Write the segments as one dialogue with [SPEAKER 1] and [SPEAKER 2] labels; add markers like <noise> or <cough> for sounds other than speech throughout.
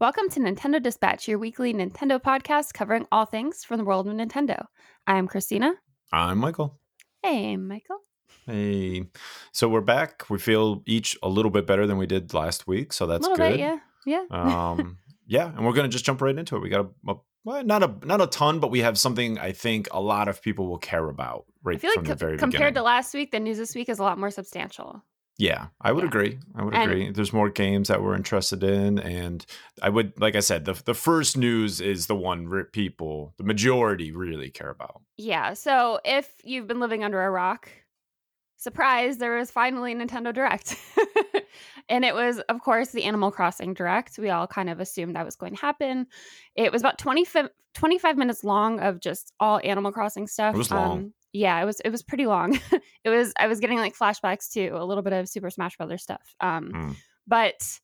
[SPEAKER 1] Welcome to Nintendo Dispatch, your weekly Nintendo podcast covering all things from the world of Nintendo. I'm Christina.
[SPEAKER 2] I'm Michael.
[SPEAKER 1] Hey, Michael.
[SPEAKER 2] Hey. So we're back. We feel each a little bit better than we did last week, so that's good.
[SPEAKER 1] bit, yeah, yeah. <laughs>
[SPEAKER 2] um, yeah, and we're gonna just jump right into it. We got a, a well, not a not a ton, but we have something I think a lot of people will care about right
[SPEAKER 1] I feel
[SPEAKER 2] from
[SPEAKER 1] like
[SPEAKER 2] the very
[SPEAKER 1] compared
[SPEAKER 2] beginning.
[SPEAKER 1] to last week, the news this week is a lot more substantial.
[SPEAKER 2] Yeah, I would
[SPEAKER 1] Yeah.
[SPEAKER 2] agree. I would
[SPEAKER 1] And-
[SPEAKER 2] agree. There's more games that we're interested in, and I would, like I said, the the first news is the one people, the majority, really care about.
[SPEAKER 1] Yeah, so if you've been living under a rock, surprise, there was finally Nintendo Direct. <laughs> and it was, of course, the Animal Crossing Direct. We all kind of assumed that was going to happen. It was about 20, fi- 25 minutes long of just all Animal Crossing stuff.
[SPEAKER 2] It was long.
[SPEAKER 1] Um, yeah, it was it was pretty long. <laughs> it was I was getting like flashbacks to a little bit of Super Smash Brothers stuff. Um
[SPEAKER 2] Mm.
[SPEAKER 1] but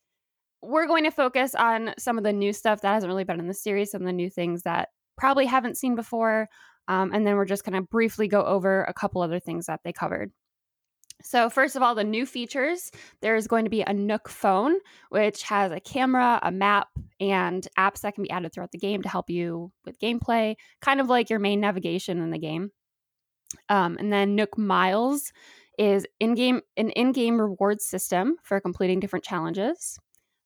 [SPEAKER 1] we're going to focus on some of the new stuff that hasn't really been in the series, some of the new things that probably haven't seen before. Um, and then we're just going to briefly go over a couple other things that they covered. So, first of all, the new features there's going to be a Nook phone, which has a camera, a map, and apps that can be added throughout the game to help you with gameplay, kind of like your main navigation in the game. Um, and then Nook Miles is in-game an in-game reward system for completing different challenges.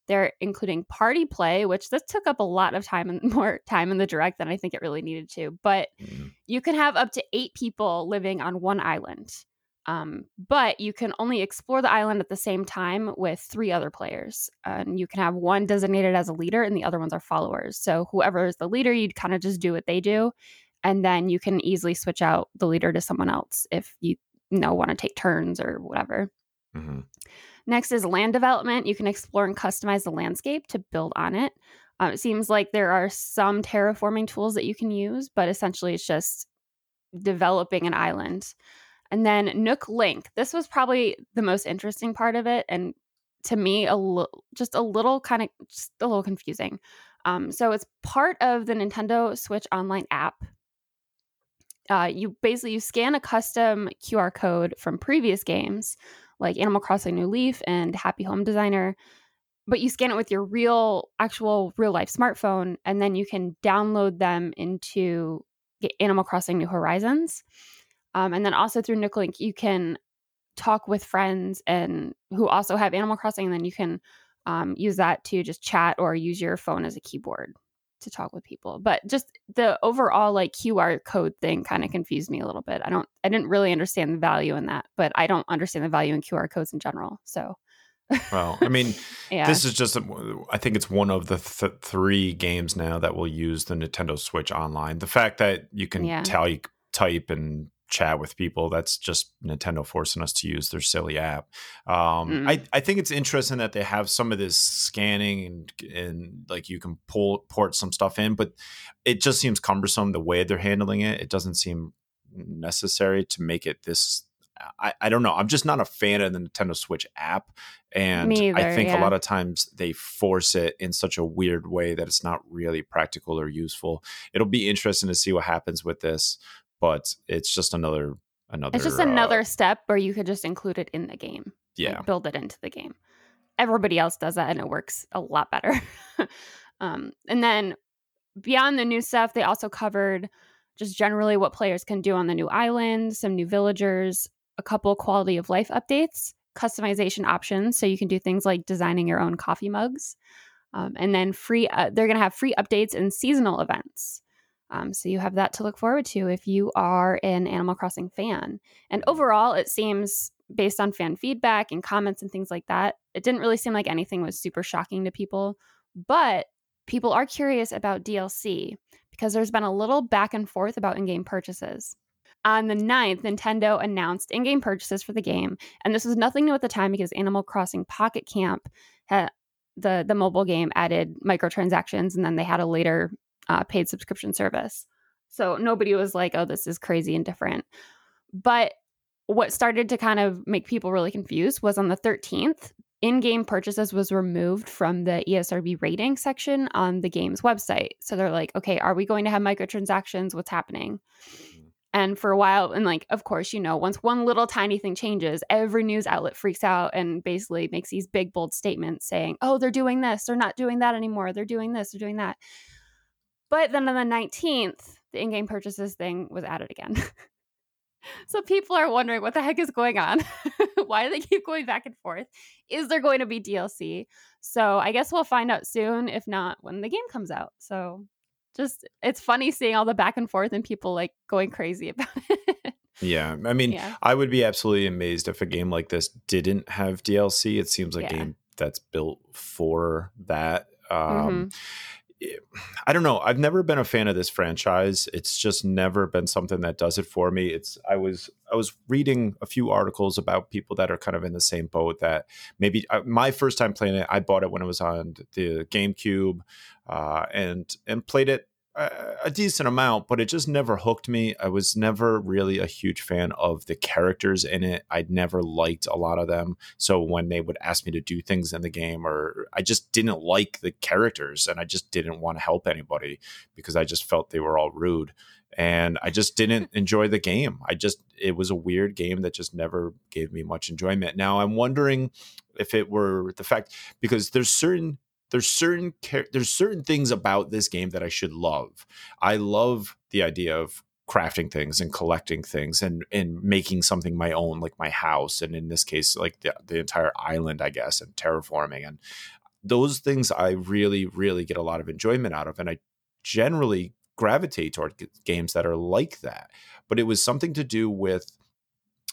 [SPEAKER 1] They're including party play, which this took up a lot of time and <laughs> more time in the direct than I think it really needed to. But
[SPEAKER 2] Mm.
[SPEAKER 1] you can have up to eight people living on one island. Um, but you can only explore the island at the same time with three other players. And you can have one designated as a leader and the other ones are followers. So whoever is the leader, you'd kind of just do what they do. And then you can easily switch out the leader to someone else if you, you know want to take turns or whatever.
[SPEAKER 2] Mhm.
[SPEAKER 1] Next is land development. You can explore and customize the landscape to build on it. Uh, it seems like there are some terraforming tools that you can use, but essentially it's just developing an island. And then Nook Link. This was probably the most interesting part of it, and to me, a li- just a little kind of just a little confusing. Um, so it's part of the Nintendo Switch Online app. Uh, you basically you scan a custom QR code from previous games like Animal Crossing New Leaf and Happy Home Designer, but you scan it with your real, actual, real life smartphone, and then you can download them into Animal Crossing New Horizons. Um, and then also through Nooklink, you can talk with friends and who also have Animal Crossing, and then you can um, use that to just chat or use your phone as a keyboard to talk with people. But just the overall like QR code thing kind of confused me a little bit. I don't, I didn't really understand the value in that, but I don't understand the value in QR codes in general. So
[SPEAKER 2] Well, I mean, <laughs>
[SPEAKER 1] yeah,
[SPEAKER 2] This is just, I think it's one of the th- three games now that will use the Nintendo Switch Online. The fact that you can
[SPEAKER 1] Yeah.
[SPEAKER 2] type, type and chat with people, that's just Nintendo forcing us to use their silly app. Um,
[SPEAKER 1] Mm.
[SPEAKER 2] I, I think it's interesting that they have some of this scanning and, and like you can pull port some stuff in, but it just seems cumbersome the way they're handling it. It doesn't seem necessary to make it this. I, I don't know. I'm just not a fan of the Nintendo Switch app. And
[SPEAKER 1] Me
[SPEAKER 2] I think
[SPEAKER 1] yeah.
[SPEAKER 2] a lot of times they force it in such a weird way that it's not really practical or useful. It'll be interesting to see what happens with this, but it's just another another
[SPEAKER 1] it's just
[SPEAKER 2] uh,
[SPEAKER 1] another step where you could just include it in the game. like,
[SPEAKER 2] yeah.
[SPEAKER 1] build it into the game. Everybody else does that and it works a lot better. <laughs> um, and then beyond the new stuff, they also covered just generally what players can do on the new island, some new villagers, a couple quality of life updates, customization options. So you can do things like designing your own coffee mugs. Um, and then free, uh, they're going to have free updates and seasonal events. Um, so you have that to look forward to if you are an Animal Crossing fan. And overall, it seems based on fan feedback and comments and things like that, it didn't really seem like anything was super shocking to people. But people are curious about DLC because there's been a little back and forth about in game purchases. On the 9th, Nintendo announced in game purchases for the game. And this was nothing new at the time because Animal Crossing Pocket Camp, the, the mobile game, added microtransactions and then they had a later uh, paid subscription service. So nobody was like, oh, this is crazy and different. But what started to kind of make people really confused was on the 13th, in game purchases was removed from the ESRB rating section on the game's website. So they're like, okay, are we going to have microtransactions? What's happening? And for a while, and like, of course, you know, once one little tiny thing changes, every news outlet freaks out and basically makes these big, bold statements saying, oh, they're doing this, they're not doing that anymore, they're doing this, they're doing that. But then on the 19th, the in game purchases thing was added again. <laughs> so people are wondering what the heck is going on? <laughs> Why do they keep going back and forth? Is there going to be DLC? So I guess we'll find out soon, if not when the game comes out. So just it's funny seeing all the back and forth and people like going crazy <laughs> about it.
[SPEAKER 2] Yeah, I mean, yeah. I would be absolutely amazed if a game like this didn't have DLC. It seems like yeah. a game that's built for that. Um, mm-hmm. <sighs> I don't know. I've never been a fan of this franchise. It's just never been something that does it for me. It's I was I was reading a few articles about people that are kind of in the same boat that maybe uh, my first time playing it, I bought it when it was on the GameCube uh, and and played it a, decent amount, but it just never hooked me. I was never really a huge fan of the characters in it. I'd never liked a lot of them. So when they would ask me to do things in the game, or I just didn't like the characters and I just didn't want to help anybody because I just felt they were all rude. And I just didn't <laughs> enjoy the game. I just, it was a weird game that just never gave me much enjoyment. Now I'm wondering if it were the fact, because there's certain there's certain there's certain things about this game that I should love. I love the idea of crafting things and collecting things and and making something my own like my house and in this case like the, the entire island I guess and terraforming and those things I really really get a lot of enjoyment out of and I generally gravitate toward games that are like that but it was something to do with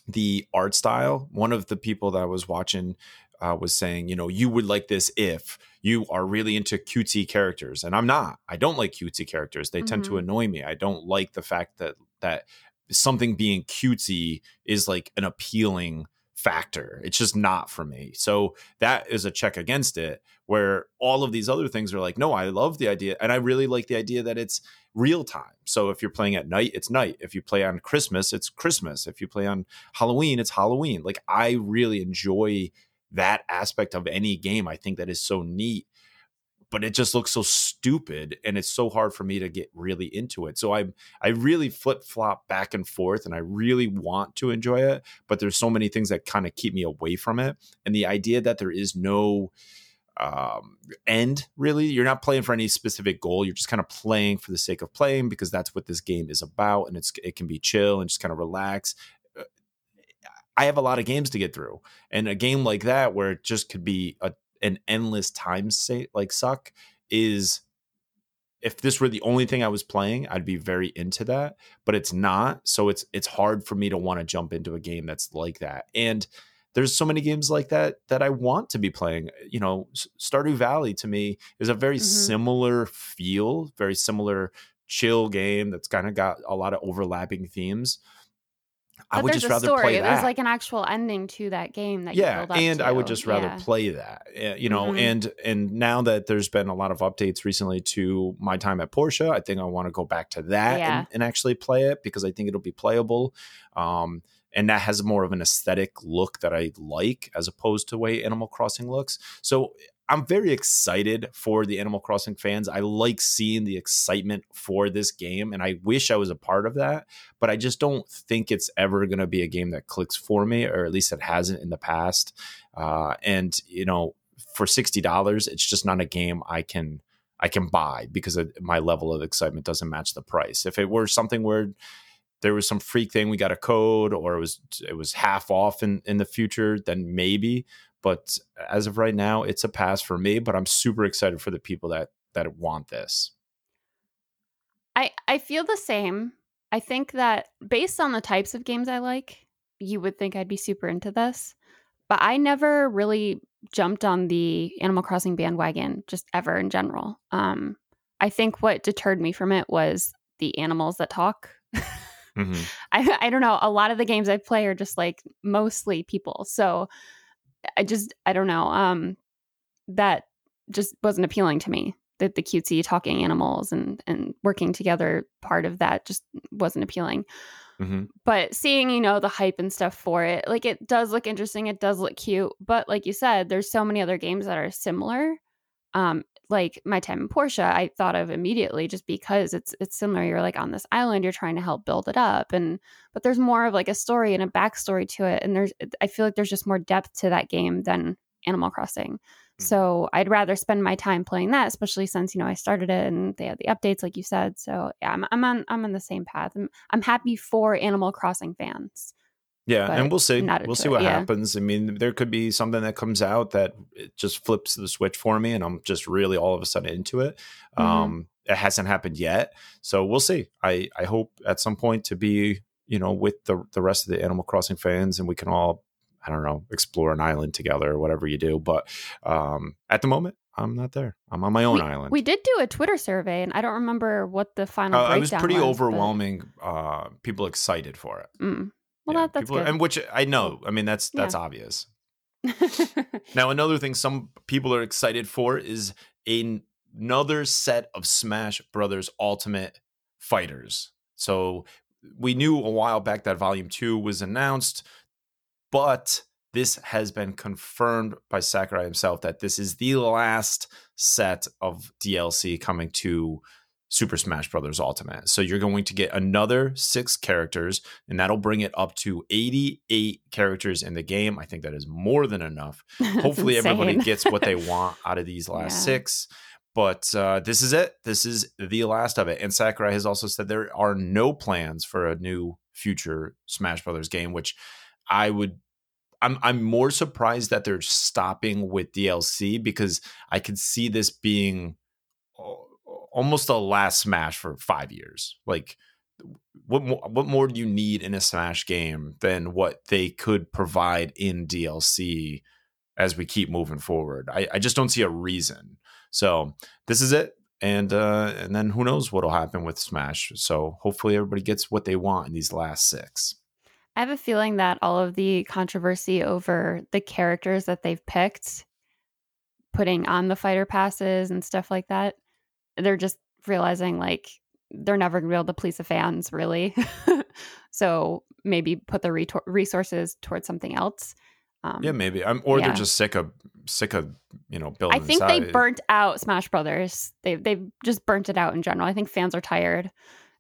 [SPEAKER 2] the art style one of the people that I was watching uh, was saying, you know, you would like this if you are really into cutesy characters, and I'm not. I don't like cutesy characters. They mm-hmm. tend to mm-hmm. annoy me. I don't like the fact that that something being cutesy is like an appealing factor. It's just not for me. So that is a check against it. Where all of these other things are like, no, I love the idea, and I really like the idea that it's real time. So if you're playing at night, it's night. If you play on Christmas, it's Christmas. If you play on Halloween, it's Halloween. Like I really enjoy that aspect of any game. I think that is so neat, but it just looks so stupid and it's so hard for me to get really into it. So I'm I really flip flop back and forth and I really want to enjoy it, but there's so many things that kind of keep me away from it. And the idea that there is no um, end really you're not playing for any specific goal you're just kind of playing for the sake of playing because that's what this game is about and it's it can be chill and just kind of relax I have a lot of games to get through, and a game like that where it just could be a an endless time state like suck is if this were the only thing I was playing, I'd be very into that, but it's not. So it's it's hard for me to want to jump into a game that's like that. And there's so many games like that that I want to be playing. You know, Stardew Valley to me is a very mm-hmm. similar feel, very similar chill game that's kind of got a lot of overlapping themes. I would just rather
[SPEAKER 1] story.
[SPEAKER 2] play that.
[SPEAKER 1] There's like an actual ending to that game that you pulled out.
[SPEAKER 2] yeah,
[SPEAKER 1] and
[SPEAKER 2] to. I would just rather yeah. play that. Eh, you know, mm-hmm. and and now that there's been a lot of updates recently to my time at Portia, I think I want to go back to that yeah. and, and, actually play it because I think it'll be playable. Um, and that has more of an aesthetic look that I like as opposed to the way Animal Crossing looks. So I'm very excited for the Animal Crossing fans. I like seeing the excitement for this game, and I wish I was a part of that. But I just don't think it's ever going to be a game that clicks for me, or at least it hasn't in the past. Uh, and you know, for sixty dollars, it's just not a game I can I can buy because my level of excitement doesn't match the price. If it were something where there was some freak thing we got a code or it was it was half off in in the future then maybe but as of right now, it's a pass for me. But I'm super excited for the people that that want this.
[SPEAKER 1] I I feel the same. I think that based on the types of games I like, you would think I'd be super into this. But I never really jumped on the Animal Crossing bandwagon just ever in general. Um, I think what deterred me from it was the animals that talk. mm-hmm. <laughs> I, I don't know. A lot of the games I play are just like mostly people. So I just I don't know. Um, that just wasn't appealing to me. That the cutesy talking animals and and working together part of that just wasn't appealing. Mm-hmm. But seeing, you know, the hype and stuff for it, like it does look interesting. It does look cute. But like you said, there's so many other games that are similar. Um, like my time in Portia, I thought of immediately just because it's it's similar. You're like on this island, you're trying to help build it up, and but there's more of like a story and a backstory to it, and there's I feel like there's just more depth to that game than Animal Crossing. Mm-hmm. So I'd rather spend my time playing that, especially since you know I started it and they had the updates, like you said. So yeah, I'm, I'm on I'm on the same path. I'm I'm happy for Animal Crossing fans.
[SPEAKER 2] Yeah, and we'll see. We'll see what yeah. happens. I mean, there could be something that comes out that it just flips the switch for me, and I'm just really all of a sudden into it. Mm-hmm. Um, it hasn't happened yet, so we'll see. I I hope at some point to be you know with the the rest of the Animal Crossing fans, and we can all I don't know explore an island together or whatever you do. But um, at the moment, I'm not there. I'm on my own
[SPEAKER 1] we,
[SPEAKER 2] island.
[SPEAKER 1] We did do a Twitter survey, and I don't remember what the final. Uh, it was
[SPEAKER 2] pretty
[SPEAKER 1] was,
[SPEAKER 2] overwhelming. But... Uh, people excited for it.
[SPEAKER 1] Mm. Well, yeah, that, that's good.
[SPEAKER 2] and which I know. I mean, that's that's yeah. obvious. <laughs> now, another thing some people are excited for is a, another set of Smash Brothers Ultimate fighters. So we knew a while back that Volume Two was announced, but this has been confirmed by Sakurai himself that this is the last set of DLC coming to Super Smash Bros. Ultimate. So you're going to get another six characters, and that'll bring it up to 88 characters in the game. I think that is more than enough. <laughs> Hopefully, everybody gets what they <laughs> want out of these last yeah. six. But uh, this is it. This is the last of it. And Sakurai has also said there are no plans for a new future Smash Brothers game, which I would I'm I'm more surprised that they're stopping with DLC because I could see this being almost a last Smash for five years. Like, what more, what more do you need in a Smash game than what they could provide in DLC as we keep moving forward? I, I just don't see a reason. So this is it, and uh, and then who knows what'll happen with Smash. So hopefully everybody gets what they want in these last six.
[SPEAKER 1] I have a feeling that all of the controversy over the characters that they've picked, putting on the fighter passes and stuff like that, they're just realizing like they're never going to be able to please the fans really. <laughs> So maybe put the re- resources towards something else
[SPEAKER 2] um, yeah maybe. I'm, or yeah. they're just sick of sick of you know building
[SPEAKER 1] i think they burnt out smash brothers. They, they've just burnt it out in general. I think fans are tired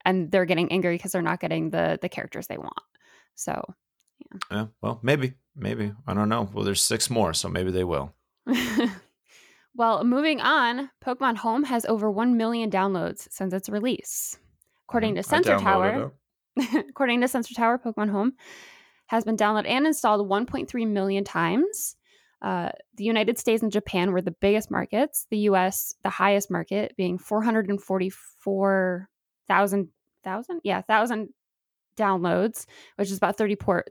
[SPEAKER 1] and they're getting angry because they're not getting the the characters they want. So
[SPEAKER 2] yeah. yeah well maybe maybe. I don't know. Well there's six more so maybe they will <laughs>
[SPEAKER 1] Well, moving on, Pokemon Home has over 1 million downloads since its release. According mm, to Sensor Tower, <laughs> according to Sensor Tower, Pokemon Home has been downloaded and installed 1.3 million times. Uh, the United States and Japan were the biggest markets. The U.S. the highest market, being 444,000 thousand, yeah, thousand downloads, which is about 34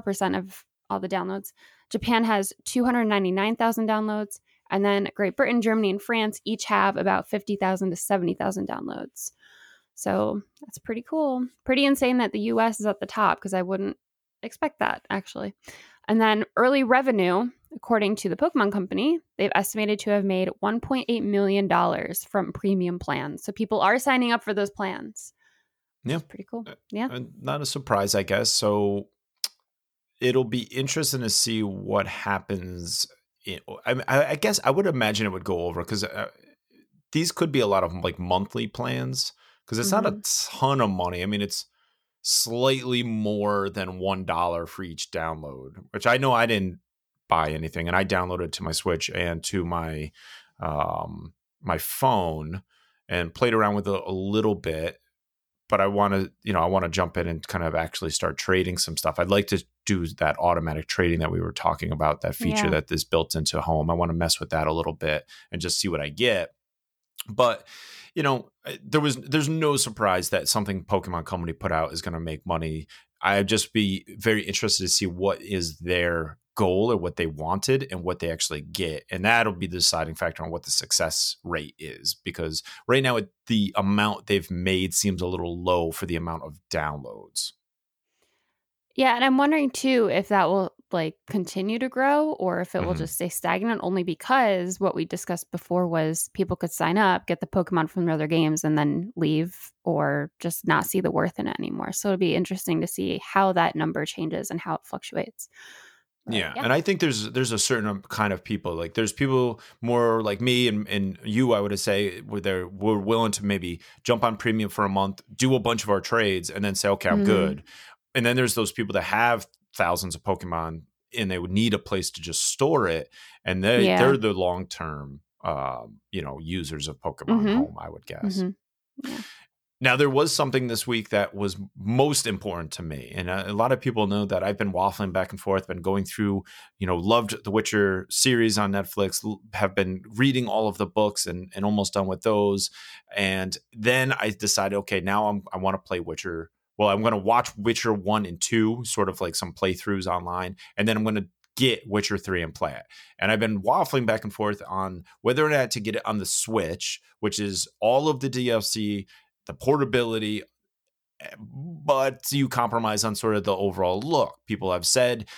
[SPEAKER 1] percent of all the downloads. Japan has 299,000 downloads. And then Great Britain, Germany, and France each have about 50,000 to 70,000 downloads. So that's pretty cool. Pretty insane that the US is at the top because I wouldn't expect that actually. And then early revenue, according to the Pokemon Company, they've estimated to have made $1.8 million from premium plans. So people are signing up for those plans.
[SPEAKER 2] Yeah.
[SPEAKER 1] pretty cool. Uh, yeah. Uh,
[SPEAKER 2] not a surprise, I guess. So it'll be interesting to see what happens I, I guess I would imagine it would go over because uh, these could be a lot of like monthly plans because it's mm-hmm. not a mm-hmm. ton of money. I mean, it's slightly more than one dollar for each download, which I know I didn't buy anything, and I downloaded to my Switch and to my um, my phone and played around with it a little bit but I want to, you know, I want to jump in and kind of actually start trading some stuff. I'd like to do that automatic trading that we were talking about, that feature yeah. that is built into home. I want to mess with that a little bit and just see what I get. But, you know, eh, there was there's no surprise that something Pokemon Company put out is going to make money. I'd just be very interested to see what is their goal or what they wanted and what they actually get. And that'll be the deciding factor on what the success rate is. Because right now, the amount they've made seems a little low for the amount of downloads.
[SPEAKER 1] Yeah. And I'm wondering too if that will like continue to grow or if it mm-hmm. will just stay stagnant only because what we discussed before was people could sign up, get the Pokemon from the other games, and then leave or just not see the worth in it anymore. So it'll be interesting to see how that number changes and how it fluctuates.
[SPEAKER 2] Yeah. yeah. and I think there's there's a certain kind of people like there's people more like me and, and you I would say where they're we're willing to maybe jump on premium for a month, do a bunch of our trades, and then say okay I'm mm-hmm. good. And then there's those people that have thousands of Pokemon and they would need a place to just store it, and they yeah. they're the long term um, you know users of Pokemon mm-hmm. Home I would guess. Mm-hmm. Yeah. Now, there was something this week that was most important to me. And a, a, lot of people know that I've been waffling back and forth, been going through, you know, loved the Witcher series on Netflix, have been reading all of the books and, and almost done with those. And then I decided, okay, now I'm, I want to play Witcher. Well, I'm going to watch Witcher 1 and 2, sort of like some playthroughs online. And then I'm going to get Witcher 3 and play it. And I've been waffling back and forth on whether or not to get it on the Switch, which is all of the DLC the portability, eh, but you compromise on sort of the overall look. People have said,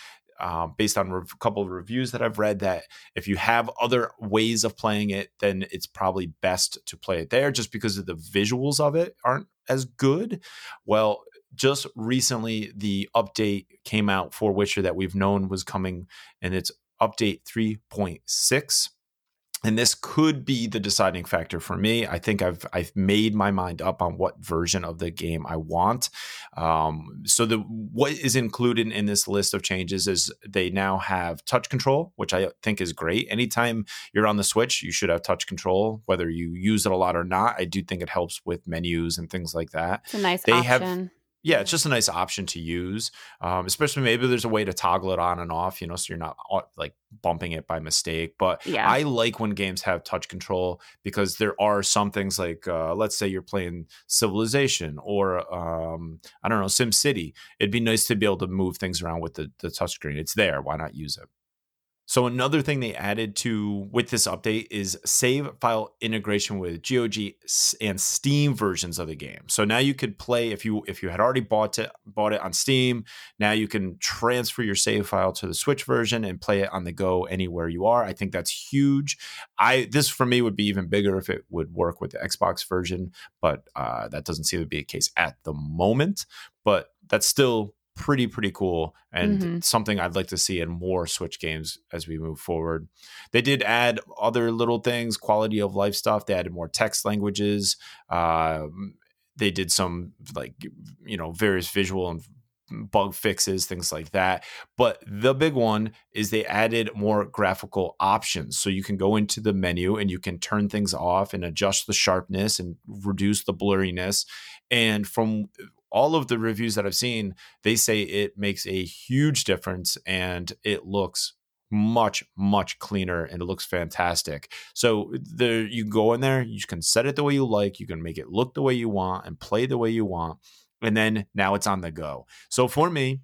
[SPEAKER 2] uh, based on a couple of reviews that I've read, that if you have other ways of playing it, then it's probably best to play it there just because of the visuals of it aren't as good. Well, just recently, the update came out for Witcher that we've known was coming, and it's update 3.6 and this could be the deciding factor for me. I think I've I've made my mind up on what version of the game I want. Um, so the what is included in this list of changes is they now have touch control, which I think is great. Anytime you're on the Switch, you should have touch control, whether you use it a lot or not. I do think it helps with menus and things like that.
[SPEAKER 1] It's a nice they option. have
[SPEAKER 2] yeah, it's just a nice option to use, um, especially maybe there's a way to toggle it on and off, you know, so you're not like bumping it by mistake. But yeah. I like when games have touch control because there are some things like, uh, let's say you're playing Civilization or um, I don't know, Sim City. It'd be nice to be able to move things around with the the touchscreen. It's there. Why not use it? So another thing they added to with this update is save file integration with GOG and Steam versions of the game. So now you could play if you if you had already bought it bought it on Steam, now you can transfer your save file to the Switch version and play it on the go anywhere you are. I think that's huge. I this for me would be even bigger if it would work with the Xbox version, but uh, that doesn't seem to be a case at the moment. But that's still pretty pretty cool and mm-hmm. something I'd like to see in more Switch games as we move forward. They did add other little things, quality of life stuff. They added more text languages. Uh, they did some like you know various visual and bug fixes, things like that. But the big one is they added more graphical options. So you can go into the menu and you can turn things off and adjust the sharpness and reduce the blurriness. And from all of the reviews that I've seen, they say it makes a huge difference and it looks much much cleaner and it looks fantastic. So there you go in there, you can set it the way you like, you can make it look the way you want and play the way you want and then now it's on the go. So for me,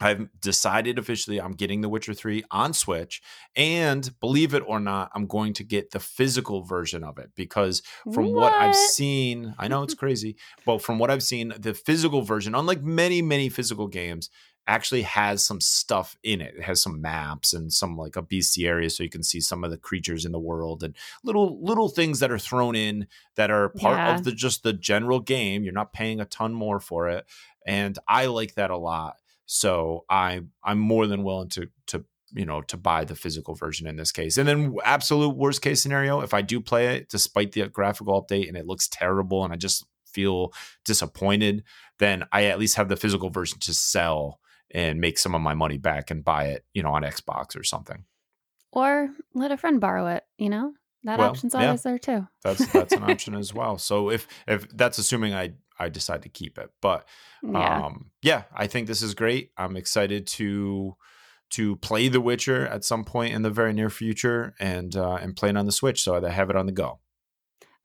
[SPEAKER 2] I've decided officially I'm getting The Witcher 3 on Switch. And believe it or not, I'm going to get the physical version of it because from what, what I've seen, I know it's <laughs> crazy, but from what I've seen, the physical version, unlike many, many physical games, actually has some stuff in it. It has some maps and some like a bestiary so you can see some of the creatures in the world and little little things that are thrown in that are part yeah. of the just the general game. You're not paying a ton more for it. And I like that a lot. So I I'm more than willing to to you know to buy the physical version in this case. And then absolute worst case scenario, if I do play it despite the graphical update and it looks terrible and I just feel disappointed, then I at least have the physical version to sell and make some of my money back and buy it, you know, on Xbox or something.
[SPEAKER 1] Or let a friend borrow it, you know? That well, option's always yeah. there too.
[SPEAKER 2] That's that's an <laughs> option as well. So if if that's assuming I I decide to keep it. But yeah. um yeah, I think this is great. I'm excited to to play The Witcher at some point in the very near future and uh and play it on the Switch so I have it on the go.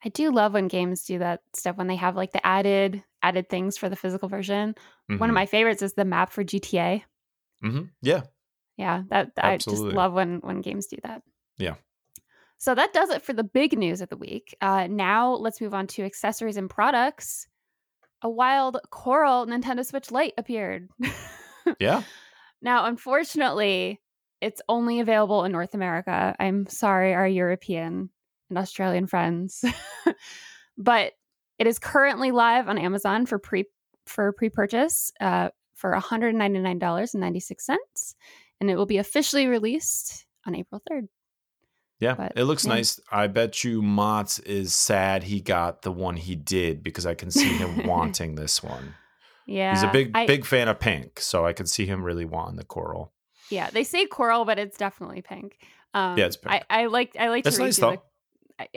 [SPEAKER 1] I do love when games do that stuff when they have like the added added things for the physical version. Mm-hmm. One of mm-hmm. my favorites is the map for GTA.
[SPEAKER 2] Mm-hmm. Yeah,
[SPEAKER 1] yeah, that Absolutely. I just love when when games do that.
[SPEAKER 2] Yeah.
[SPEAKER 1] So that does it for the big news of the week. Uh, now let's move on to accessories and products. A wild coral Nintendo Switch Lite appeared.
[SPEAKER 2] yeah. <laughs>
[SPEAKER 1] Now, unfortunately, it's only available in North America. I'm sorry, our European and Australian friends. <laughs> but it is currently live on Amazon for pre for pre-purchase uh, for $199.96. and it will be officially released on April 3rd.
[SPEAKER 2] Yeah,
[SPEAKER 1] But,
[SPEAKER 2] it looks
[SPEAKER 1] yeah.
[SPEAKER 2] nice. I bet you Mott's is sad he got the one he did because I can see him <laughs> wanting this one.
[SPEAKER 1] Yeah.
[SPEAKER 2] He's a big
[SPEAKER 1] I-
[SPEAKER 2] big fan of pink, so I can see him really wanting the coral.
[SPEAKER 1] Yeah, they say coral, but it's definitely pink. Um,
[SPEAKER 2] Yeah, it's pink.
[SPEAKER 1] I, I like I like
[SPEAKER 2] That's
[SPEAKER 1] to read
[SPEAKER 2] nice though.
[SPEAKER 1] the-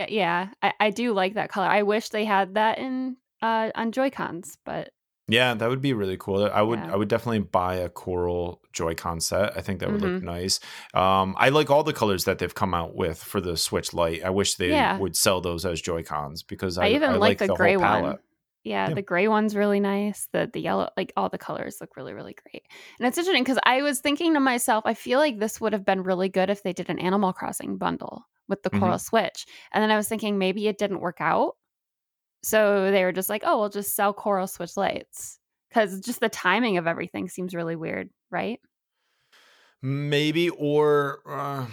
[SPEAKER 1] I- yeah, I, I do like that color. I wish they had that in uh on Joy Cons, but
[SPEAKER 2] Yeah, that would be really cool. I would
[SPEAKER 1] Yeah.
[SPEAKER 2] I would definitely buy a coral Joy-Con set. I think that would look
[SPEAKER 1] Mm-hmm.
[SPEAKER 2] nice. Um, I like all the colors that they've come out with for the Switch Lite. I wish they
[SPEAKER 1] Yeah.
[SPEAKER 2] would sell those as Joy-Cons because I,
[SPEAKER 1] I, even
[SPEAKER 2] I
[SPEAKER 1] like, the,
[SPEAKER 2] whole
[SPEAKER 1] gray one.
[SPEAKER 2] palette.
[SPEAKER 1] Yeah,
[SPEAKER 2] Yeah.
[SPEAKER 1] the gray one's really nice. The the yellow, like all the colors look really really great. And it's interesting because I was thinking to myself, I feel like this would have been really good if they did an Animal Crossing bundle with the
[SPEAKER 2] Mhm.
[SPEAKER 1] Coral Switch. And then I was thinking maybe it didn't work out, so they were just like, oh, we'll just sell Coral Switch Lites because just the timing of everything seems really weird, right?
[SPEAKER 2] Maybe or uh,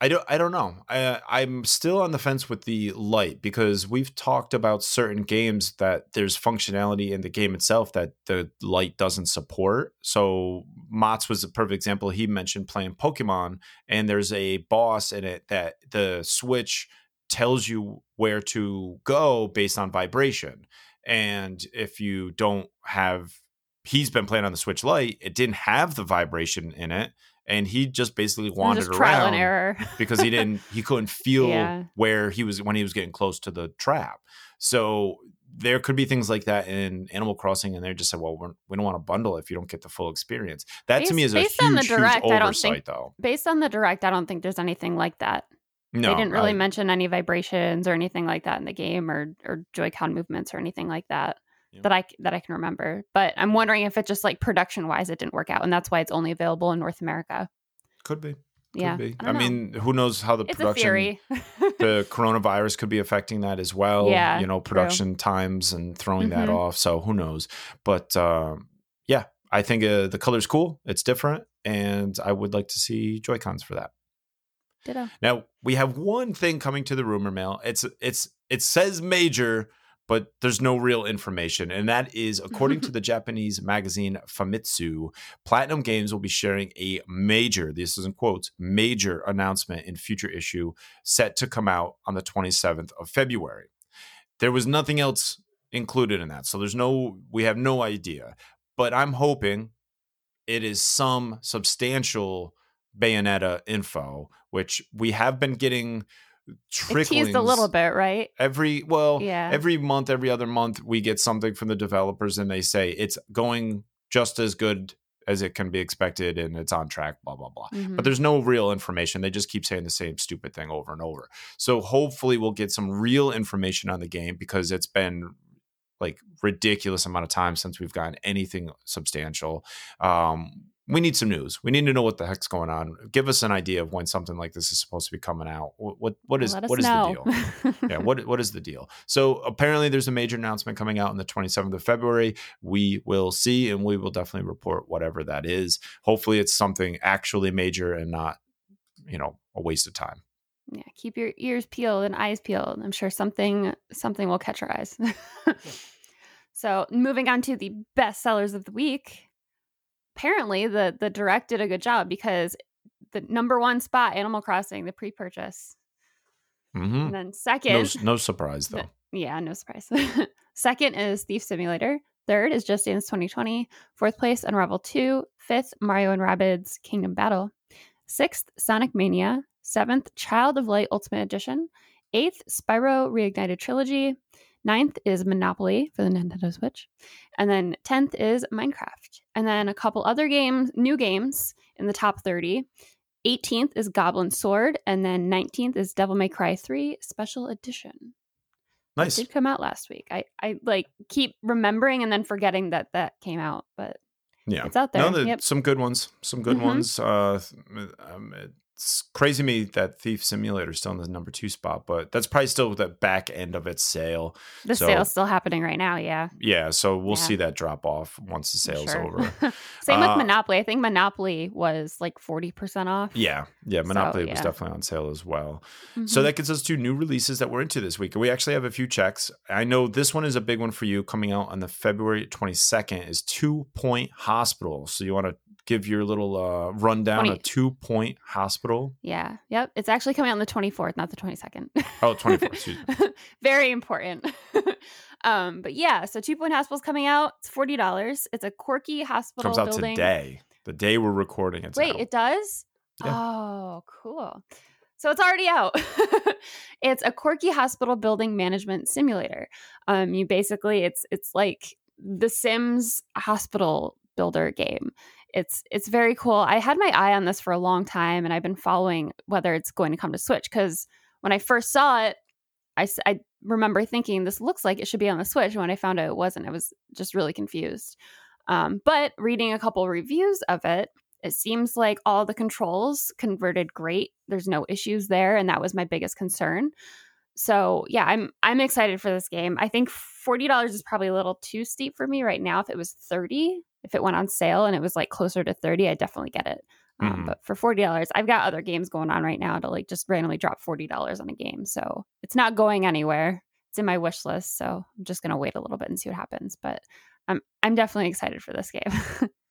[SPEAKER 2] I don't I don't know. I I'm still on the fence with the Lite because we've talked about certain games that there's functionality in the game itself that the Lite doesn't support. So Mott's was a perfect example. He mentioned playing Pokemon and there's a boss in it that the Switch tells you where to go based on vibration. And if you don't have he's been playing on the Switch Lite, it didn't have the vibration in it and he just basically wandered
[SPEAKER 1] just trial
[SPEAKER 2] around
[SPEAKER 1] and error
[SPEAKER 2] because he didn't he <laughs> couldn't feel
[SPEAKER 1] Yeah.
[SPEAKER 2] where he was when he was getting close to the trap so there could be things like that in animal crossing and they just said well we're, we don't want to bundle if you don't get the full experience that to me is a
[SPEAKER 1] based
[SPEAKER 2] huge,
[SPEAKER 1] on the
[SPEAKER 2] huge
[SPEAKER 1] direct, I don't
[SPEAKER 2] oversight
[SPEAKER 1] think-
[SPEAKER 2] though
[SPEAKER 1] Based on the direct, I don't think there's anything like that.
[SPEAKER 2] No
[SPEAKER 1] they didn't really
[SPEAKER 2] I-
[SPEAKER 1] mention any vibrations or anything like that in the game or or Joy-Con movements or anything like that
[SPEAKER 2] Yeah.
[SPEAKER 1] that I that I can remember. But I'm wondering if it just like production wise it didn't work out and that's why it's only available in North America.
[SPEAKER 2] could be could
[SPEAKER 1] yeah,
[SPEAKER 2] be
[SPEAKER 1] I,
[SPEAKER 2] i, mean who knows how the
[SPEAKER 1] it's
[SPEAKER 2] production the <laughs> coronavirus could be affecting that as well.
[SPEAKER 1] Yeah,
[SPEAKER 2] you know,
[SPEAKER 1] true.
[SPEAKER 2] production times and throwing that
[SPEAKER 1] Mhm.
[SPEAKER 2] off. So who knows? But um, yeah, I think uh, the color's cool. It's different, and I would like to see Joy Cons for that.
[SPEAKER 1] Ditto.
[SPEAKER 2] Now we have one thing coming to the rumor mill. It's it's it says major, but there's no real information, and that is according to <laughs> the Japanese magazine Famitsu, Platinum Games will be sharing a major. This is in quotes major announcement in future issue set to come out on the 27th of February. There was nothing else included in that, so there's no we have no idea. But I'm hoping it is some substantial Bayonetta info, which we have been getting
[SPEAKER 1] teased a little bit, right?
[SPEAKER 2] every well
[SPEAKER 1] Yeah.
[SPEAKER 2] every month every other month we get something from the developers and they say it's going just as good as it can be expected and it's on track blah blah blah
[SPEAKER 1] Mhm.
[SPEAKER 2] but there's no real information they just keep saying the same stupid thing over and over so hopefully we'll get some real information on the game because it's been like ridiculous amount of time since we've gotten anything substantial um we need some news. We need to know what the heck's going on. Give us an idea of when something like this is supposed to be coming out. What what, what is what is
[SPEAKER 1] know.
[SPEAKER 2] the deal? yeah, what what is the deal? So apparently there's a major announcement coming out on the 27th of February. We will see and we will definitely report whatever that is. Hopefully it's something actually major and not, you know, a waste of time.
[SPEAKER 1] yeah, keep your ears peeled and eyes peeled. I'm sure something something will catch our eyes. <laughs> so, moving on to the best sellers of the week. Apparently, the the direct did a good job because the number one spot, Animal Crossing, the pre-purchase,
[SPEAKER 2] hmm
[SPEAKER 1] and then second,
[SPEAKER 2] No, no surprise though.
[SPEAKER 1] yeah, no surprise. <laughs> second is Thief Simulator. Third is Just Dance 2020. Fourth place, Unravel 2. Fifth, Mario and Rabbids Kingdom Battle. Sixth, Sonic Mania. Seventh, Child of Light Ultimate Edition. Eighth, Spyro Reignited Trilogy. Ninth is Monopoly for the Nintendo Switch. And then 10th is Minecraft. And then a couple other games, new games in the top 30. 18th is Goblin Sword. And then 19th is Devil May Cry 3 Special Edition. It
[SPEAKER 2] Nice.
[SPEAKER 1] did come out last week. I, I like keep remembering and then forgetting that that came out, but
[SPEAKER 2] Yeah.
[SPEAKER 1] it's out there.
[SPEAKER 2] No,
[SPEAKER 1] yep.
[SPEAKER 2] some good ones. Some good
[SPEAKER 1] Mhm.
[SPEAKER 2] ones. Uh, um, it's crazy to me that Thief Simulator is still in the number two spot, but that's probably still the back end of its sale.
[SPEAKER 1] The
[SPEAKER 2] so-
[SPEAKER 1] sale's still happening right now. Yeah.
[SPEAKER 2] Yeah, so we'll
[SPEAKER 1] Yeah.
[SPEAKER 2] see that drop off once the sale's
[SPEAKER 1] Sure.
[SPEAKER 2] over. <laughs>
[SPEAKER 1] Same
[SPEAKER 2] Uh,
[SPEAKER 1] with Monopoly. I think Monopoly was like 40% off.
[SPEAKER 2] Yeah, yeah, Monopoly was
[SPEAKER 1] yeah.
[SPEAKER 2] definitely on sale as well.
[SPEAKER 1] Mhm.
[SPEAKER 2] So that gets us to new releases that we're into this week. We actually have a few checks. I know this one is a big one for you coming out on the February 22nd is Two Point Hospital. So you want to give your little uh, rundown
[SPEAKER 1] 20.
[SPEAKER 2] of Two Point Hospital.
[SPEAKER 1] Yeah. Yep. It's actually coming out on the 24th, not the 22nd.
[SPEAKER 2] Oh, <laughs> 24th, excuse me.
[SPEAKER 1] Very important. <laughs> um, but yeah, so Two Point Hospital's coming out. It's forty dollars. It's a quirky hospital
[SPEAKER 2] Comes out
[SPEAKER 1] building.
[SPEAKER 2] today. The day we're recording it's
[SPEAKER 1] Wait,
[SPEAKER 2] out.
[SPEAKER 1] it does?
[SPEAKER 2] Yeah.
[SPEAKER 1] Oh, cool. So it's already out. <laughs> it's a quirky hospital building management simulator. Um, you basically it's it's like the Sims hospital builder game. It's it's very cool. I had my eye on this for a long time, and I've been following whether it's going to come to Switch because when I first saw it, I, I remember thinking this looks like it should be on the Switch. When I found out it wasn't, I was just really confused. Um, but reading a couple reviews of it, it seems like all the controls converted great. There's no issues there, and that was my biggest concern. So yeah, I'm I'm excited for this game. I think forty dollars is probably a little too steep for me right now. If it was thirty, if it went on sale and it was like closer to thirty, I'd definitely get it. Um,
[SPEAKER 2] Mhm.
[SPEAKER 1] but for forty dollars, I've got other games going on right now to like just randomly drop forty dollars on a game. So it's not going anywhere. It's in my wish list. So I'm just gonna wait a little bit and see what happens. But I'm I'm definitely excited for this game. <laughs>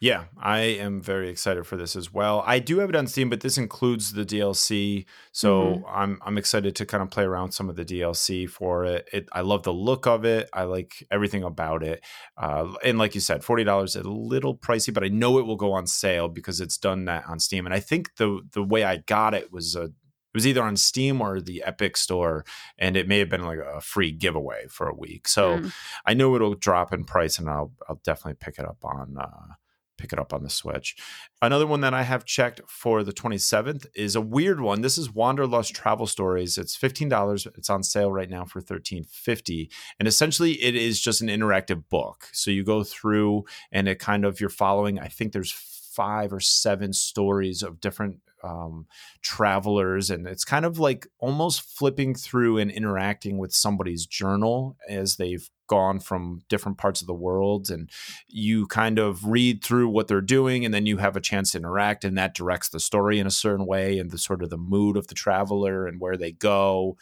[SPEAKER 2] Yeah, I am very excited for this as well. I do have it on Steam, but this includes the DLC, so
[SPEAKER 1] Mhm.
[SPEAKER 2] I'm I'm excited to kind of play around some of the DLC for it. it I love the look of it. I like everything about it. Uh, and like you said, forty dollars is a little pricey, but I know it will go on sale because it's done that on Steam. And I think the the way I got it was a it was either on Steam or the Epic Store, and it may have been like a free giveaway for a week. So
[SPEAKER 1] Mm.
[SPEAKER 2] I know it'll drop in price, and I'll I'll definitely pick it up on uh, pick it up on the Switch. Another one that I have checked for the 27th is a weird one. This is Wanderlust Travel Stories. It's $15. It's on sale right now for $13.50. And essentially it is just an interactive book. So you go through and it kind of you're following, I think there's five or seven stories of different um, travelers and it's kind of like almost flipping through and interacting with somebody's journal as they've gone from different parts of the world and you kind of read through what they're doing and then you have a chance to interact and that directs the story in a certain way and the sort of the mood of the traveler and where they go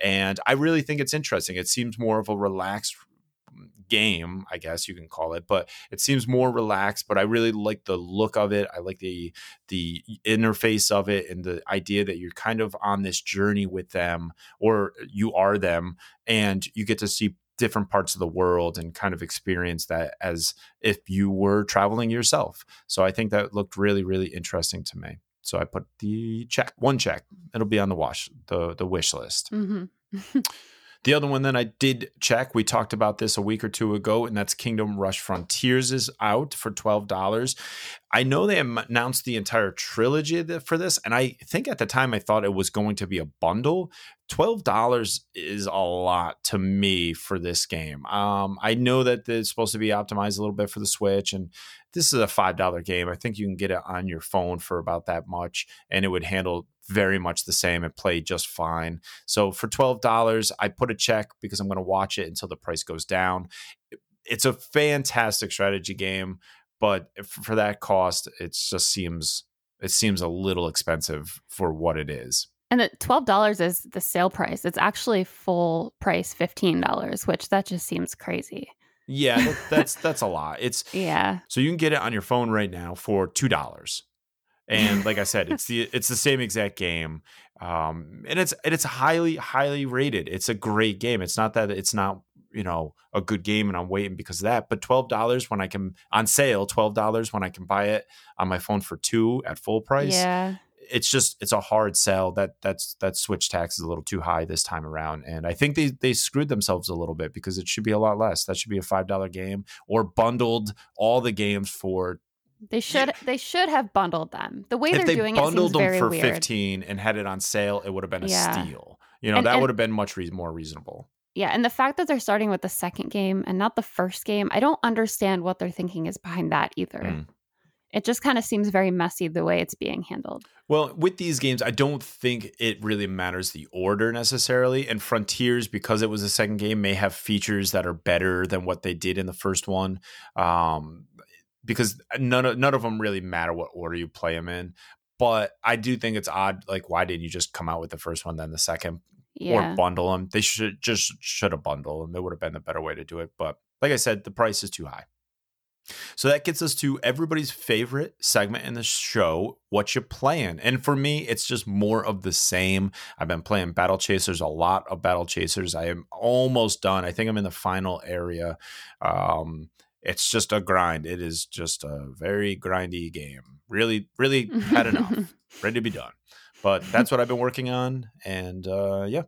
[SPEAKER 2] and i really think it's interesting. It seems more of a relaxed game i guess you can call it but it seems more relaxed but i really like the look of it. I like the the interface of it and the idea that you're kind of on this journey with them or you are them and you get to see different parts of the world and kind of experience that as if you were traveling yourself. So i think that looked really really interesting to me. So i put the check one check. It'll be on the wash the the wish list.
[SPEAKER 1] Hmm <laughs>
[SPEAKER 2] the other one that I did check, we talked about this a week or two ago, and that's Kingdom Rush Frontiers is out for twelve dollars. I know they announced the entire trilogy for this, and I think at the time I thought it was going to be a bundle. Twelve dollars is a lot to me for this game. Um, I know that it's supposed to be optimized a little bit for the Switch, and this is a five dollar game. I think you can get it on your phone for about that much, and it would handle very much the same and play just fine. So for twelve dollars, I put a check because I'm going to watch it until the price goes down. It's a fantastic strategy game, but for that cost, it just seems it seems a little expensive for what it is.
[SPEAKER 1] And the twelve dollars is the sale price. It's actually full price fifteen dollars, which that just seems crazy.
[SPEAKER 2] Yeah, that, that's <laughs> that's a lot. It's
[SPEAKER 1] Yeah.
[SPEAKER 2] so you can get it on your phone right now for two dollars. And like I said, <laughs> it's the it's the same exact game, um, and it's and it's highly highly rated. It's a great game. It's not that it's not you know a good game, and I'm waiting because of that. But twelve dollars when I can on sale, twelve dollars when I can buy it on my phone for two at full price.
[SPEAKER 1] Yeah.
[SPEAKER 2] It's just it's a hard sell. That that's that switch tax is a little too high this time around, and I think they they screwed themselves a little bit because it should be a lot less. That should be a five dollar game or bundled all the games for
[SPEAKER 1] They should they should have bundled them. The way
[SPEAKER 2] if
[SPEAKER 1] they're
[SPEAKER 2] they
[SPEAKER 1] doing it seems
[SPEAKER 2] bundled them
[SPEAKER 1] very
[SPEAKER 2] for
[SPEAKER 1] weird.
[SPEAKER 2] 15 and had it on sale it would have been a
[SPEAKER 1] Yeah.
[SPEAKER 2] steal you know
[SPEAKER 1] And-
[SPEAKER 2] that
[SPEAKER 1] and-
[SPEAKER 2] would have been much re- more reasonable
[SPEAKER 1] Yeah, and the fact that they're starting with the second game and not the first game, I don't understand what they're thinking is behind that either.
[SPEAKER 2] Mm.
[SPEAKER 1] It just kind of seems very messy the way it's being handled.
[SPEAKER 2] well with these games i don't think it really matters the order necessarily and frontiers because it was the second game may have features that are better than what they did in the first one um, because none of, none of them really matter what order you play them in but i do think it's odd like why didn't you just come out with the first one then the second
[SPEAKER 1] Yeah.
[SPEAKER 2] or bundle them. They should just should have bundled them. It would have been the better way to do it. But like I said, the price is too high. So that gets us to everybody's favorite segment in the show, what you playing. And for me, it's just more of the same. I've been playing Battle Chasers, a lot of Battle Chasers. I am almost done. I think I'm in the final area. Um, it's just a grind. It is just a very grindy game. Really, really <laughs> had enough. Ready to be done. But that's what I've been working on. And uh, yeah.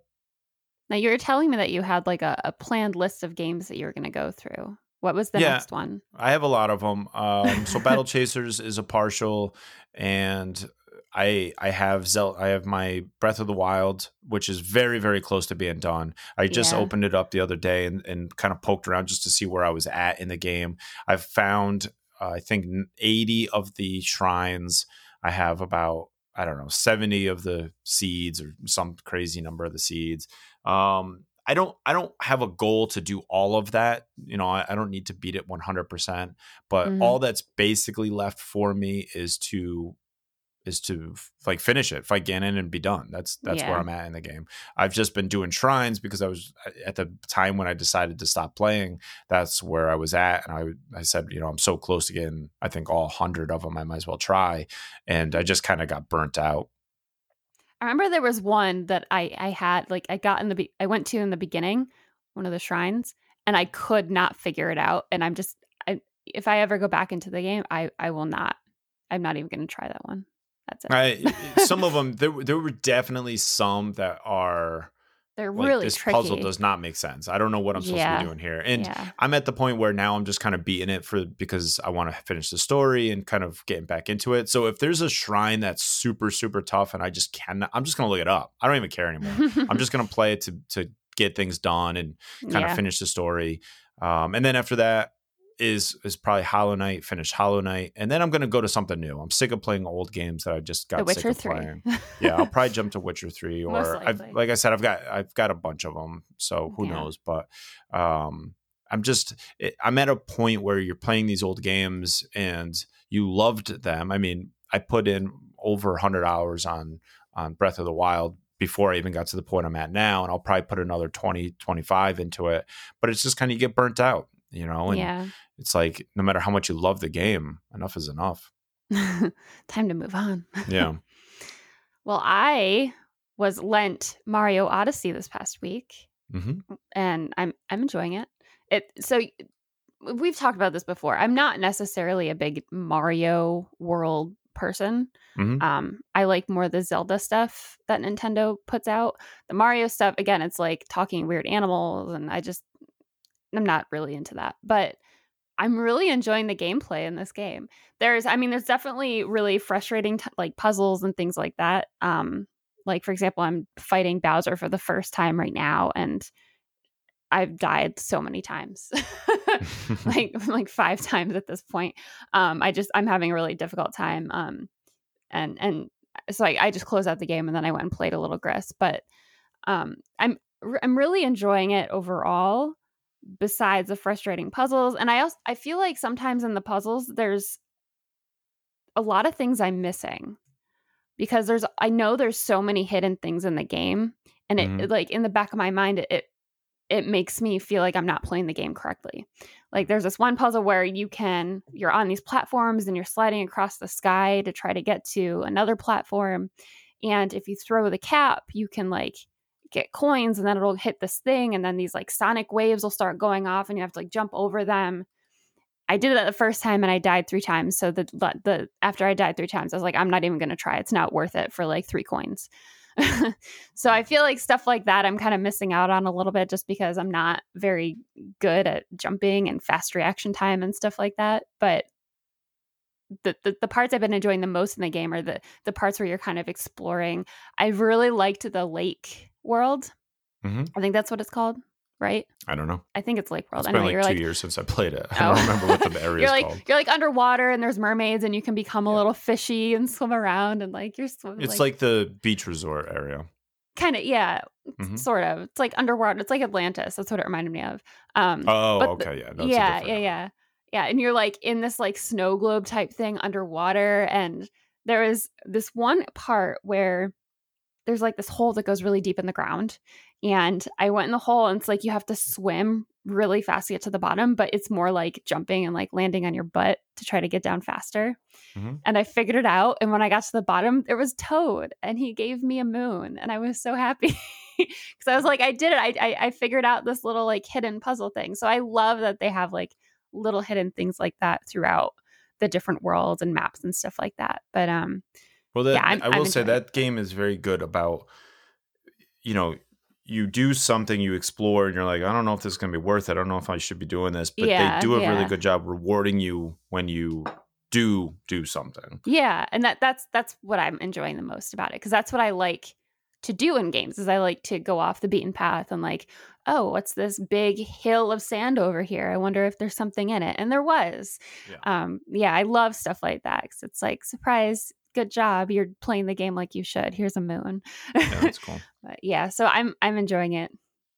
[SPEAKER 1] Now you were telling me that you had like a, a planned list of games that you were going to go through. What was the yeah, next one?
[SPEAKER 2] I have a lot of them. Um, so Battle <laughs> Chasers is a partial, and I I have Zel I have my Breath of the Wild, which is very very close to being done. I just yeah. opened it up the other day and and kind of poked around just to see where I was at in the game. I've found uh, I think eighty of the shrines. I have about I don't know seventy of the seeds or some crazy number of the seeds. Um, I don't I don't have a goal to do all of that. You know, I, I don't need to beat it 100%, but mm-hmm. all that's basically left for me is to is to like finish it, fight Ganon and be done. That's that's yeah. where I'm at in the game. I've just been doing shrines because I was uh, at the time when I decided to stop playing, that's where I was at and I I said, you know, I'm so close to getting I think all 100 of them I might as well try and I just kind of got burnt out
[SPEAKER 1] I remember there was one that I I had like I got in the be- I went to in the beginning, one of the shrines, and I could not figure it out. And I'm just I, if I ever go back into the game, I I will not. I'm not even going to try that one. That's it.
[SPEAKER 2] I, <laughs> some of them there there were definitely some that are
[SPEAKER 1] they're like, really
[SPEAKER 2] this
[SPEAKER 1] tricky.
[SPEAKER 2] puzzle does not make sense. I don't know what I'm supposed yeah. to be doing here. And yeah. I'm at the point where now I'm just kind of beating it for because I want to finish the story and kind of getting back into it. So if there's a shrine that's super super tough and I just cannot I'm just going to look it up. I don't even care <laughs> anymore. I'm just going to play it to to get things done and kind yeah. of finish the story. Um, and then after that, is is probably Hollow Knight, finish Hollow Knight, and then I'm gonna go to something new. I'm sick of playing old games that I just got sick of 3. playing. <laughs> yeah, I'll probably jump to Witcher Three, or I've, like I said, I've got I've got a bunch of them, so who yeah. knows? But um, I'm just eh, I'm at a point where you're playing these old games and you loved them. I mean, I put in over 100 hours on on Breath of the Wild before I even got to the point I'm at now. And I'll probably put another 20, 25 into it. But it's just kind of you get burnt out you know and yeah. It's like no matter how much you love the game enough is enough. <laughs>
[SPEAKER 1] Time to move on.
[SPEAKER 2] Yeah. <laughs>
[SPEAKER 1] Well i was lent mario odyssey this past week mm-hmm. and i'm i'm enjoying it. It so we've talked about this before. I'm not necessarily a big mario world person. Mm-hmm. um i like more the zelda stuff that nintendo puts out. The mario stuff again it's like talking weird animals and i just I'm not really into that, but I'm really enjoying the gameplay in this game. There's, I mean, there's definitely really frustrating t- like puzzles and things like that. Um, like for example, I'm fighting Bowser for the first time right now, and I've died so many times, <laughs> like <laughs> like five <laughs> times at this point. Um, I just I'm having a really difficult time. Um, and and so I, I just closed out the game and then I went and played a little Gris, but um, I'm I'm really enjoying it overall besides the frustrating puzzles and i also i feel like sometimes in the puzzles there's a lot of things i'm missing because there's i know there's so many hidden things in the game and it, mm-hmm. like in the back of my mind it, it it makes me feel like i'm not playing the game correctly like there's this one puzzle where you can you're on these platforms and you're sliding across the sky to try to get to another platform and if you throw the cap you can like get coins and then it'll hit this thing and then these like sonic waves will start going off and you have to like jump over them. I did it the first time and I died three times. So the the after I died three times, I was like, I'm not even gonna try. It's not worth it for like three coins. <laughs> so I feel like stuff like that I'm kind of missing out on a little bit just because I'm not very good at jumping and fast reaction time and stuff like that. But the, the, the parts I've been enjoying the most in the game are the the parts where you're kind of exploring. I really liked the lake World. Mm-hmm. I think that's what it's called, right?
[SPEAKER 2] I don't know.
[SPEAKER 1] I think it's Lake World.
[SPEAKER 2] It's anyway, been like two like, years since I played it. I don't oh. remember what the <laughs> area
[SPEAKER 1] you're
[SPEAKER 2] is
[SPEAKER 1] like,
[SPEAKER 2] called.
[SPEAKER 1] You're like underwater and there's mermaids and you can become a yeah. little fishy and swim around and like you're swimming.
[SPEAKER 2] It's like, like the beach resort area.
[SPEAKER 1] Kind of, yeah, mm-hmm. sort of. It's like underwater. It's like Atlantis. That's what it reminded me of. Um,
[SPEAKER 2] oh, okay, yeah,
[SPEAKER 1] That's yeah, yeah, yeah, yeah. And you're like in this like snow globe type thing underwater, and there is this one part where there's like this hole that goes really deep in the ground. And I went in the hole and it's like you have to swim really fast to get to the bottom, but it's more like jumping and like landing on your butt to try to get down faster. Mm-hmm. And I figured it out. And when I got to the bottom, there was Toad and he gave me a moon. And I was so happy <laughs> because I was like, I did it. I, I, I figured out this little like hidden puzzle thing. So I love that they have like little hidden things like that throughout the different worlds and maps and stuff like that. But um,
[SPEAKER 2] well, that, yeah, I'm, I will say that game is very good about you know you do something, you explore, and you're like, I don't know if this is going to be worth it. I don't know if I should be doing this, but yeah, they do a yeah. really good job rewarding you when you do do something.
[SPEAKER 1] Yeah, and that that's that's what I'm enjoying the most about it because that's what I like to do in games is I like to go off the beaten path and like, oh, what's this big hill of sand over here? I wonder if there's something in it, and there was. Yeah, um, yeah I love stuff like that because it's like surprise good job. You're playing the game like you should. Here's a moon.
[SPEAKER 2] Yeah, that's cool. <laughs>
[SPEAKER 1] but yeah, so I'm I'm enjoying it.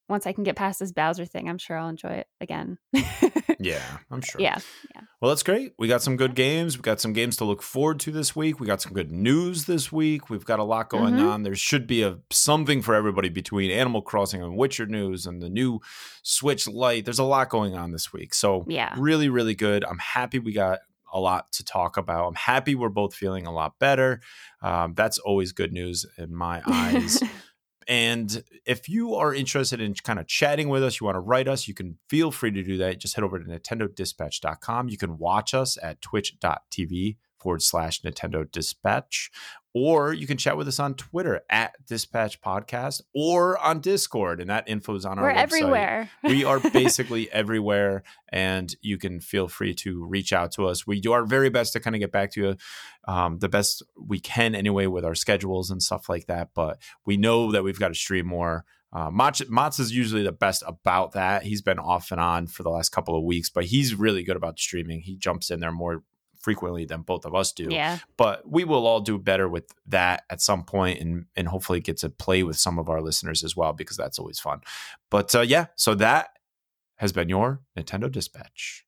[SPEAKER 1] Once I can get past this Bowser thing, I'm sure I'll enjoy it again. <laughs>
[SPEAKER 2] yeah, I'm sure.
[SPEAKER 1] Yeah, yeah.
[SPEAKER 2] Well, that's great. We got some good games. We got some games to look forward to this week. We got some good news this week. We've got a lot going mm-hmm. on. There should be a something for everybody between Animal Crossing and Witcher news and the new Switch Lite. There's a lot going on this week. So
[SPEAKER 1] yeah,
[SPEAKER 2] really, really good. I'm happy we got a lot to talk about. I'm happy we're both feeling a lot better. Um, that's always good news in my eyes. <laughs> and if you are interested in kind of chatting with us, you want to write us, you can feel free to do that. Just head over to nintendodispatch.com. You can watch us at twitch.tv forward slash Nintendo Dispatch. Or you can chat with us on Twitter at Dispatch Podcast or on Discord, and that info is on
[SPEAKER 1] We're
[SPEAKER 2] our website.
[SPEAKER 1] everywhere.
[SPEAKER 2] we are <laughs> basically everywhere, and you can feel free to reach out to us. We do our very best to kind of get back to you um, the best we can anyway with our schedules and stuff like that. But we know that we've got to stream more. Uh, Mats is usually the best about that. He's been off and on for the last couple of weeks, but he's really good about streaming. He jumps in there more frequently than both of us do.
[SPEAKER 1] Yeah.
[SPEAKER 2] But we will all do better with that at some point and and hopefully get to play with some of our listeners as well because that's always fun. But uh, yeah, so that has been your Nintendo Dispatch.